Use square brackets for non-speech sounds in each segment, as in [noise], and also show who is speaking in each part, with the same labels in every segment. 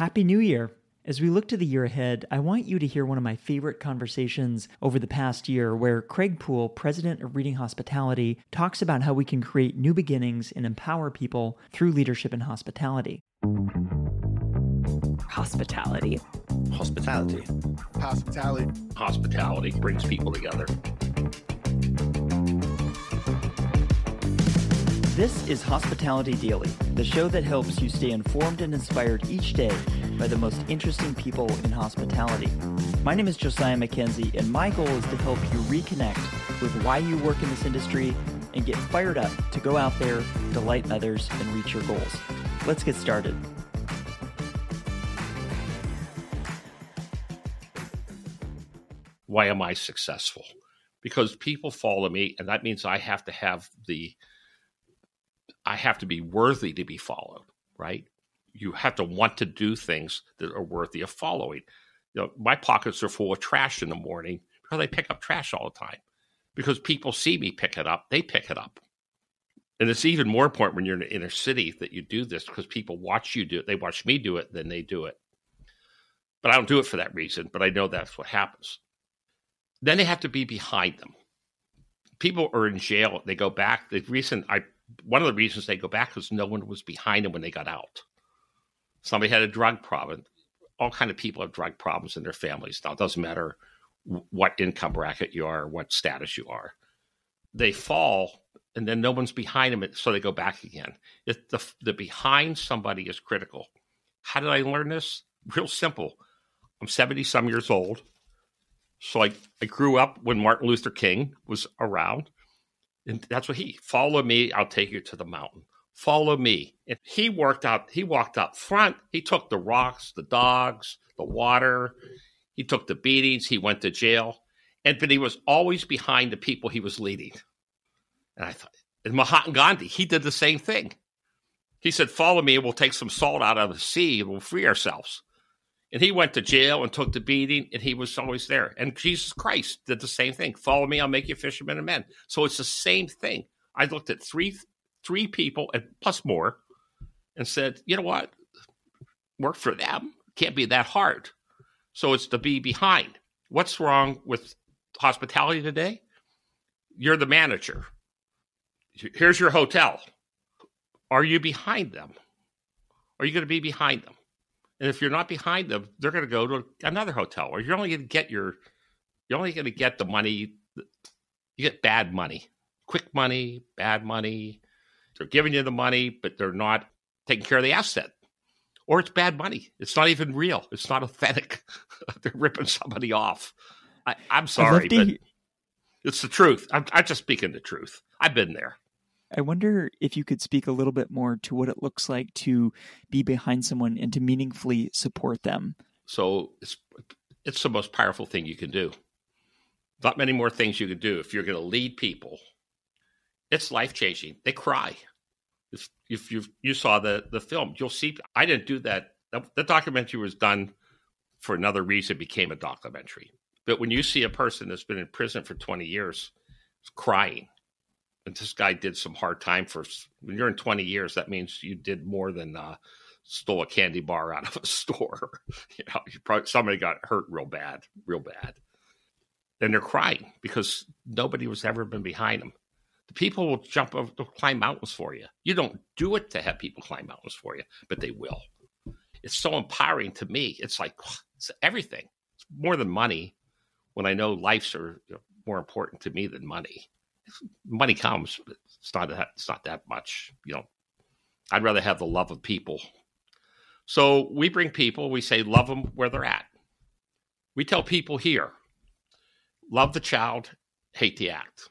Speaker 1: Happy New Year! As we look to the year ahead, I want you to hear one of my favorite conversations over the past year where Craig Poole, president of Reading Hospitality, talks about how we can create new beginnings and empower people through leadership in hospitality.
Speaker 2: Hospitality.
Speaker 3: Hospitality.
Speaker 4: Hospitality.
Speaker 3: Hospitality brings people together.
Speaker 1: This is Hospitality Daily, the show that helps you stay informed and inspired each day by the most interesting people in hospitality. My name is Josiah Mackenzie, and my goal is to help you reconnect with why you work in this industry and get fired up to go out there, delight others, and reach your goals. Let's get started.
Speaker 3: Why am I successful? Because people follow me, and that means I have to have the I have to be worthy to be followed, right? You have to want to do things that are worthy of following. You know, my pockets are full of trash in the morning because I pick up trash all the time. Because people see me pick it up, they pick it up. And it's even more important when you're in the inner city that you do this because people watch you do it. They watch me do it, then they do it. But I don't do it for that reason, but I know that's what happens. Then they have to be behind them. People are in jail. They go back. The recent I one of the reasons they go back is no one was behind them when they got out. Somebody had a drug problem. All kind of people have drug problems in their families now. It doesn't matter what income bracket you are, what status you are. They fall, and then no one's behind them, so they go back again. It, the, the behind somebody is critical. How did I learn this? Real simple. I'm 70 some years old. So I, I grew up when Martin Luther King was around. And that's what he follow me, I'll take you to the mountain. Follow me. And he worked out, he walked out front. He took the rocks, the dogs, the water. He took the beatings. He went to jail. And but he was always behind the people he was leading. And I thought, and Mahatma Gandhi, he did the same thing. He said, Follow me, and we'll take some salt out of the sea and we'll free ourselves. And he went to jail and took the beating, and he was always there. And Jesus Christ did the same thing. Follow me, I'll make you fishermen of men. So it's the same thing. I looked at three three people and plus more and said, you know what? Work for them. Can't be that hard. So it's to be behind. What's wrong with hospitality today? You're the manager. Here's your hotel. Are you behind them? Are you going to be behind them? And if you're not behind them, they're going to go to another hotel, or you're only going to get your, you're only going to get the money. You get bad money, quick money, bad money. They're giving you the money, but they're not taking care of the asset, or it's bad money. It's not even real. It's not authentic. [laughs] they're ripping somebody off. I, am sorry, but it's the truth. I'm, I'm just speaking the truth. I've been there.
Speaker 1: I wonder if you could speak a little bit more to what it looks like to be behind someone and to meaningfully support them.
Speaker 3: So it's it's the most powerful thing you can do. Not many more things you can do if you're going to lead people. It's life changing. They cry. If, if you you saw the the film, you'll see. I didn't do that. The, documentary was done for another reason. Became a documentary. But when you see a person that's been in prison for 20 years crying and this guy did some hard time for when you're in 20 years that means you did more than uh, stole a candy bar out of a [laughs] store. [laughs] You know you probably somebody got hurt real bad real bad. And they're crying because nobody was ever been behind them the people will jump over to climb mountains for you. You don't do it to have people climb mountains for you but they will. It's so empowering to me. It's like it's everything. It's more than money. When i know lives are more important to me than money money comes, it's not that it's not that much. You know, I'd rather have the love of people. So we bring people. We say love them where they're at. We tell people here, love the child, hate the act.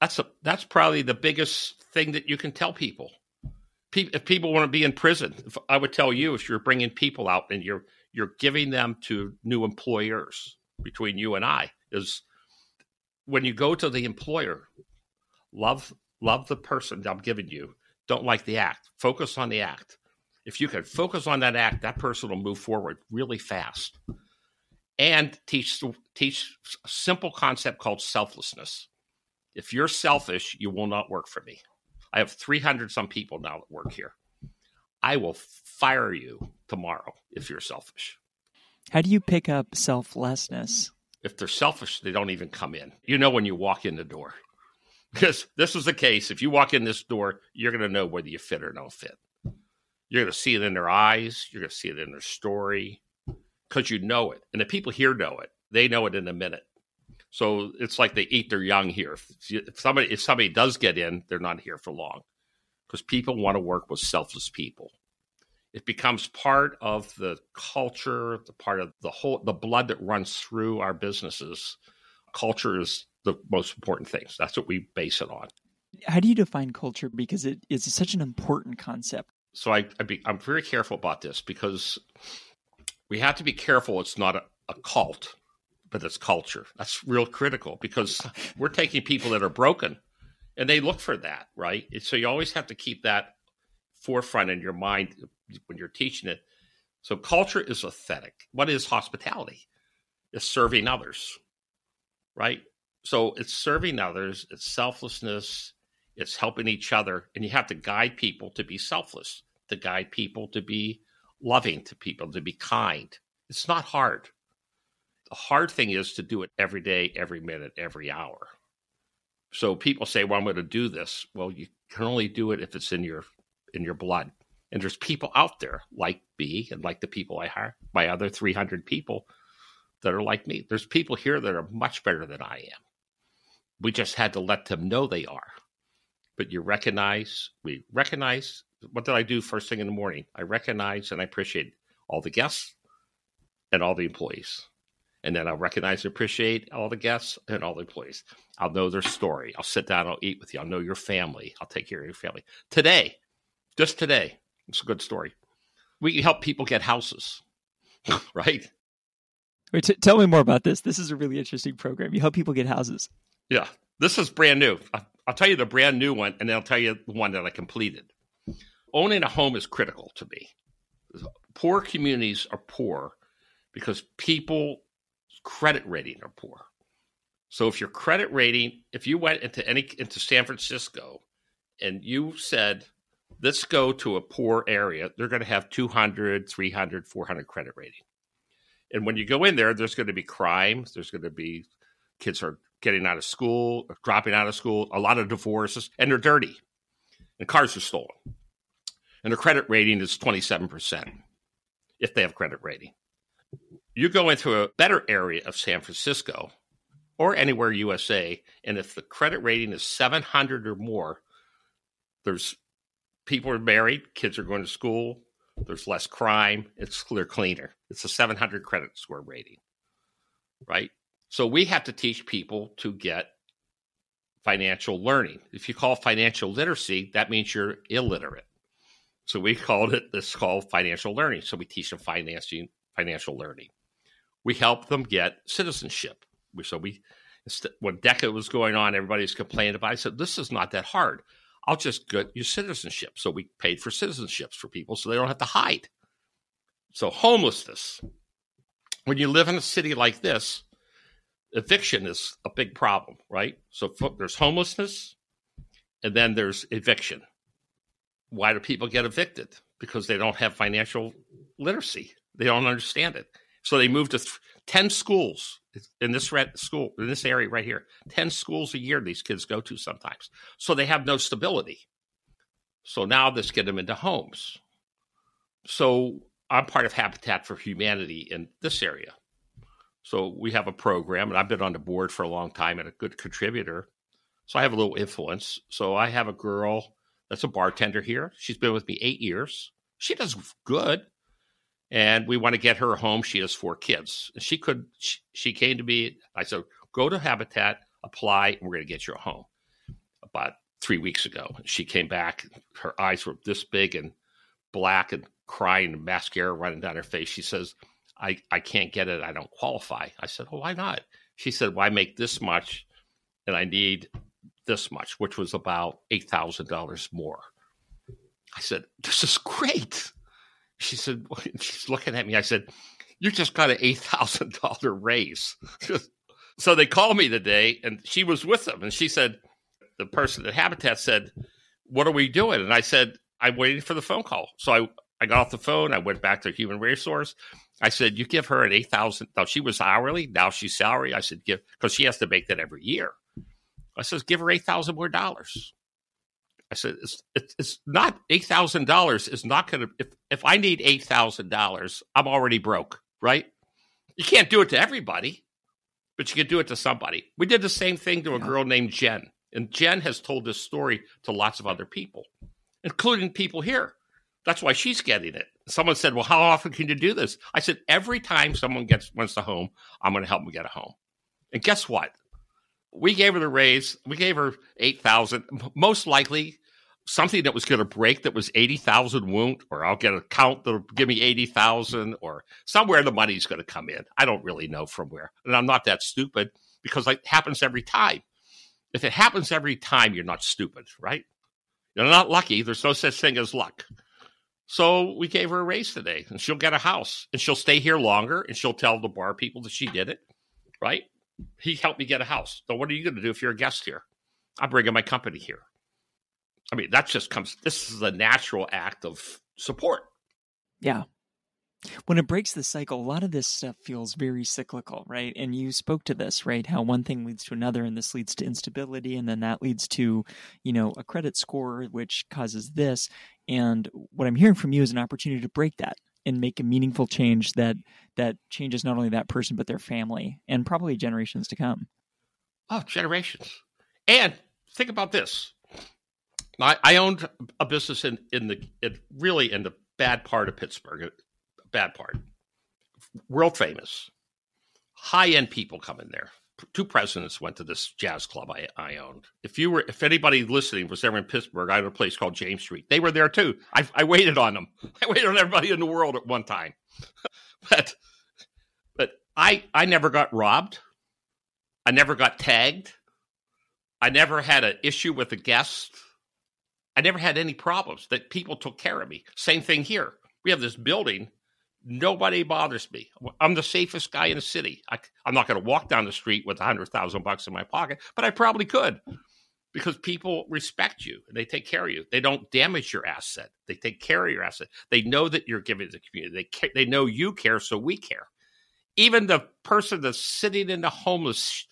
Speaker 3: That's a, that's probably the biggest thing that you can tell people. If people want to be in prison, I would tell you if you're bringing people out and you're you're giving them to new employers between you and I is when you go to the employer, love love the person I'm giving you. Don't like the act. Focus on the act. If you can focus on that act, that person will move forward really fast. And teach teach a simple concept called selflessness. If you're selfish, you will not work for me. I have 300 some people now that work here. I will fire you tomorrow if you're selfish.
Speaker 1: How do you pick up selflessness?
Speaker 3: If they're selfish, they don't even come in. You know when you walk in the door. [laughs] Because this is the case. If you walk in this door, you're going to know whether you fit or don't fit. You're going to see it in their eyes. You're going to see it in their story because you know it. And the people here know it. They know it in a minute. So it's like they eat their young here. If somebody if somebody does get in, they're not here for long because people want to work with selfless people. It becomes part of the culture, the part of the whole the blood that runs through our businesses. Culture is the most important things. That's what we base it on.
Speaker 1: How do you define culture? Because it is such an important concept.
Speaker 3: So I, I be, I'm very careful about this because we have to be careful. It's not a, a cult but it's culture. That's real critical because [laughs] we're taking people that are broken and they look for that, right? So you always have to keep that forefront in your mind when you're teaching it. So culture is authentic. What is hospitality? It's serving others, right? So it's serving others, it's selflessness, it's helping each other, and you have to guide people to be selfless, to guide people to be loving to people, to be kind. It's not hard. The hard thing is to do it every day, every minute, every hour. So people say, "Well, I'm going to do this." Well, you can only do it if it's in your in your blood. And there's people out there like me and like the people I hire, my other 300 people that are like me. There's people here that are much better than I am. We just had to let them know they are. But you recognize, we recognize. What did I do first thing in the morning? I recognize and I appreciate all the guests and all the employees. And then I'll recognize and appreciate all the guests and all the employees. I'll know their story. I'll sit down, I'll eat with you. I'll know your family. I'll take care of your family. Today, just today, it's a good story. We help people get houses, [laughs] right?
Speaker 1: Wait, t- tell me more about this. This is a really interesting program. You help people get houses.
Speaker 3: Yeah, this is brand new. I'll tell you the brand new one, and then I'll tell you the one that I completed. Owning a home is critical to me. Poor communities are poor because people credit rating are poor. So if your credit rating, if you went into any into San Francisco and you said, let's go to a poor area, they're going to have 200, 300, 400 credit rating. And when you go in there, there's going to be crime. There's going to be kids are getting out of school, dropping out of school, a lot of divorces, and they're dirty. And cars are stolen. And their credit rating is 27% if they have credit rating you go into a better area of San Francisco or anywhere USA, and if the credit rating is 700 or more, there's people are married, kids are going to school, there's less crime, it's they're cleaner. It's a 700 credit score rating, right? So we have to teach people to get financial learning. If you call financial literacy, that means you're illiterate. So we called it this called financial learning. So we teach them financing financial learning we help them get citizenship. So we, when DACA was going on, everybody's complaining about. It. I said, "This is not that hard. I'll just get you citizenship." So we paid for citizenships for people, so they don't have to hide. So homelessness. When you live in a city like this, eviction is a big problem, right? So there's homelessness, and then there's eviction. Why do people get evicted? Because they don't have financial literacy. They don't understand it. So they moved to th- 10 schools in this red school, in this area right here. 10 schools a year these kids go to sometimes. So they have no stability. So now this get them into homes. So I'm part of Habitat for Humanity in this area. So we have a program, and I've been on the board for a long time and a good contributor. So I have a little influence. So I have a girl that's a bartender here. She's been with me eight years. She does good and we want to get her home. She has four kids. She could. She, she came to me. I said, "Go to Habitat, apply, and we're going to get you a home." About three weeks ago, she came back. Her eyes were this big and black, and crying, and mascara running down her face. She says, "I I can't get it. I don't qualify." I said, "Well, why not?" She said, "Well, I make this much, and I need this much, which was about eight thousand dollars more." I said, "This is great." She said, [laughs] she's looking at me. I said, you just got an $8,000 raise. [laughs] so they called me today and she was with them. And she said, the person at Habitat said, what are we doing? And I said, I'm waiting for the phone call. So I, I got off the phone. I went back to human resource. I said, "You give her an eight thousand. Now she was hourly. Now she's salary." I said, "Give because she has to make that every year." I says, "Give her eight thousand more dollars." I said, "It's it's, it's not eight thousand dollars. Is not going to if if I need eight thousand dollars, I'm already broke, right? You can't do it to everybody, but you can do it to somebody. We did the same thing to a yeah. girl named Jen, and Jen has told this story to lots of other people, including people here. That's why she's getting it. Someone said, "Well, how often can you do this?" I said, "Every time someone gets wants a home, I'm going to help them get a home." And guess what? We gave her the raise. We gave her eight thousand. Most likely, something that was going to break that was eighty thousand won't, or I'll get a count that'll give me eighty thousand, or somewhere the money's going to come in. I don't really know from where, and I'm not that stupid because it happens every time. If it happens every time, you're not stupid, right? You're not lucky. There's no such thing as luck. So we gave her a raise today, and she'll get a house, and she'll stay here longer, and she'll tell the bar people that she did it, right? He helped me get a house. So what are you going to do if you're a guest here? I'm bringing my company here. I mean, that just comes. This is a natural act of support.
Speaker 1: Yeah, when it breaks the cycle, a lot of this stuff feels very cyclical, right? And you spoke to this, right? How one thing leads to another, and this leads to instability, and then that leads to, you know, a credit score, which causes this. And what I'm hearing from you is an opportunity to break that and make a meaningful change that that changes not only that person but their family and probably generations to come.
Speaker 3: Oh, generations! And think about this: I, I owned a business in in the really in the bad part of Pittsburgh bad part. World famous, high end people come in there. Two presidents went to this jazz club I, I owned. If you were, if anybody listening was ever in Pittsburgh, I had a place called James Street. They were there too. I, I waited on them. I waited on everybody in the world at one time. [laughs] but, but I, I never got robbed. I never got tagged. I never had an issue with a guest. I never had any problems that people took care of me. Same thing here. We have this building Nobody bothers me. I'm the safest guy in the city. I, am not going to walk down the street with hundred thousand bucks in my pocket, but I probably could because people respect you and they take care of you. They don't damage your asset. They take care of your asset. They know that you're giving to the community. They they know you care, so we care. Even the person that's sitting in the homeless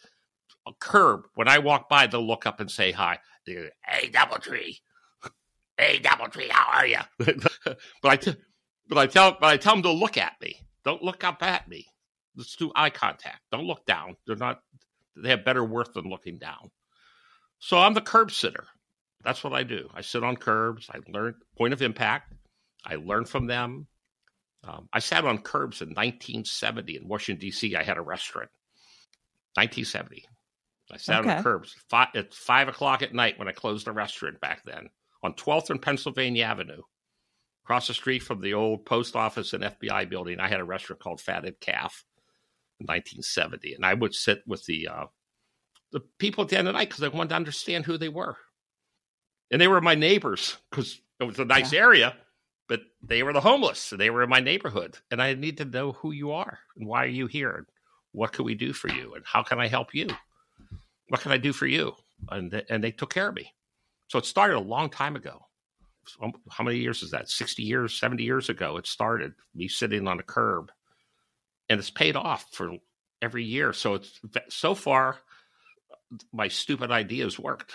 Speaker 3: curb, when I walk by, they'll look up and say hi. Hey, DoubleTree. Hey, DoubleTree, how are you? [laughs] but I, t- but I tell but I tell them to look at me. Don't look up at me. Let's do eye contact. Don't look down. They're not they have better worth than looking down. So I'm the curb sitter. That's what I do. I sit on curbs. I learn point of impact. I learn from them. Um, I sat on curbs in 1970 in Washington D.C. I had a restaurant. 1970. I sat okay. on curbs five, at five o'clock at night when I closed the restaurant back then on 12th and Pennsylvania Avenue. Across the street from the old post office and FBI building, I had a restaurant called Fatted Calf in 1970, and I would sit with the uh, the people at the end of the night because I wanted to understand who they were, and they were my neighbors because it was a nice yeah. area, but they were the homeless, and they were in my neighborhood, and I need to know who you are and why are you here, and what can we do for you, and how can I help you? What can I do for you? And and they took care of me. So it started a long time ago. Um, how many years is that? 60 years, 70 years ago, it started me sitting on a curb and it's paid off for every year. So it's so far, my stupid ideas worked.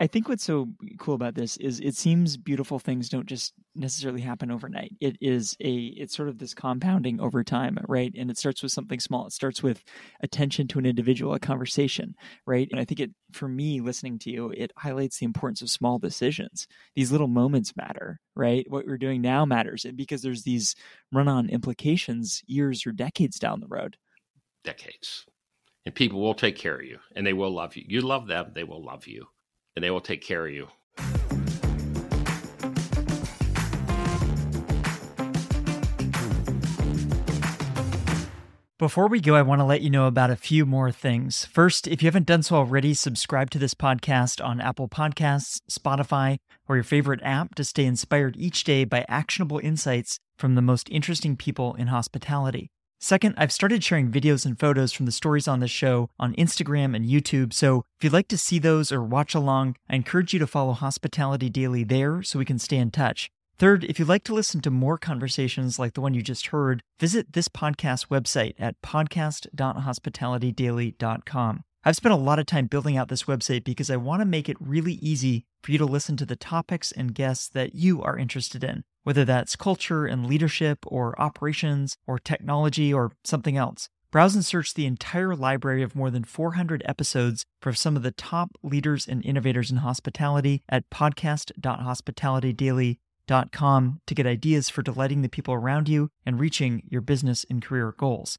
Speaker 1: I think what's so cool about this is it seems beautiful things don't just necessarily happen overnight. It is a it's sort of this compounding over time, right? And it starts with something small. It starts with attention to an individual, a conversation, right? And I think it for me listening to you, it highlights the importance of small decisions. These little moments matter, right? What we're doing now matters and because there's these run-on implications years or decades down the road.
Speaker 3: Decades and people will take care of you and they will love you. You love them, they will love you, and they will take care of you.
Speaker 1: Before we go, I want to let you know about a few more things. First, if you haven't done so already, subscribe to this podcast on Apple Podcasts, Spotify, or your favorite app to stay inspired each day by actionable insights from the most interesting people in hospitality. Second, I've started sharing videos and photos from the stories on this show on Instagram and YouTube, so if you'd like to see those or watch along, I encourage you to follow Hospitality Daily there so we can stay in touch. Third, if you'd like to listen to more conversations like the one you just heard, visit this podcast website at podcast.hospitalitydaily.com. I've spent a lot of time building out this website because I want to make it really easy for you to listen to the topics and guests that you are interested in, whether that's culture and leadership, or operations, or technology, or something else. Browse and search the entire library of more than 400 episodes for some of the top leaders and innovators in hospitality at podcast.hospitalitydaily.com to get ideas for delighting the people around you and reaching your business and career goals.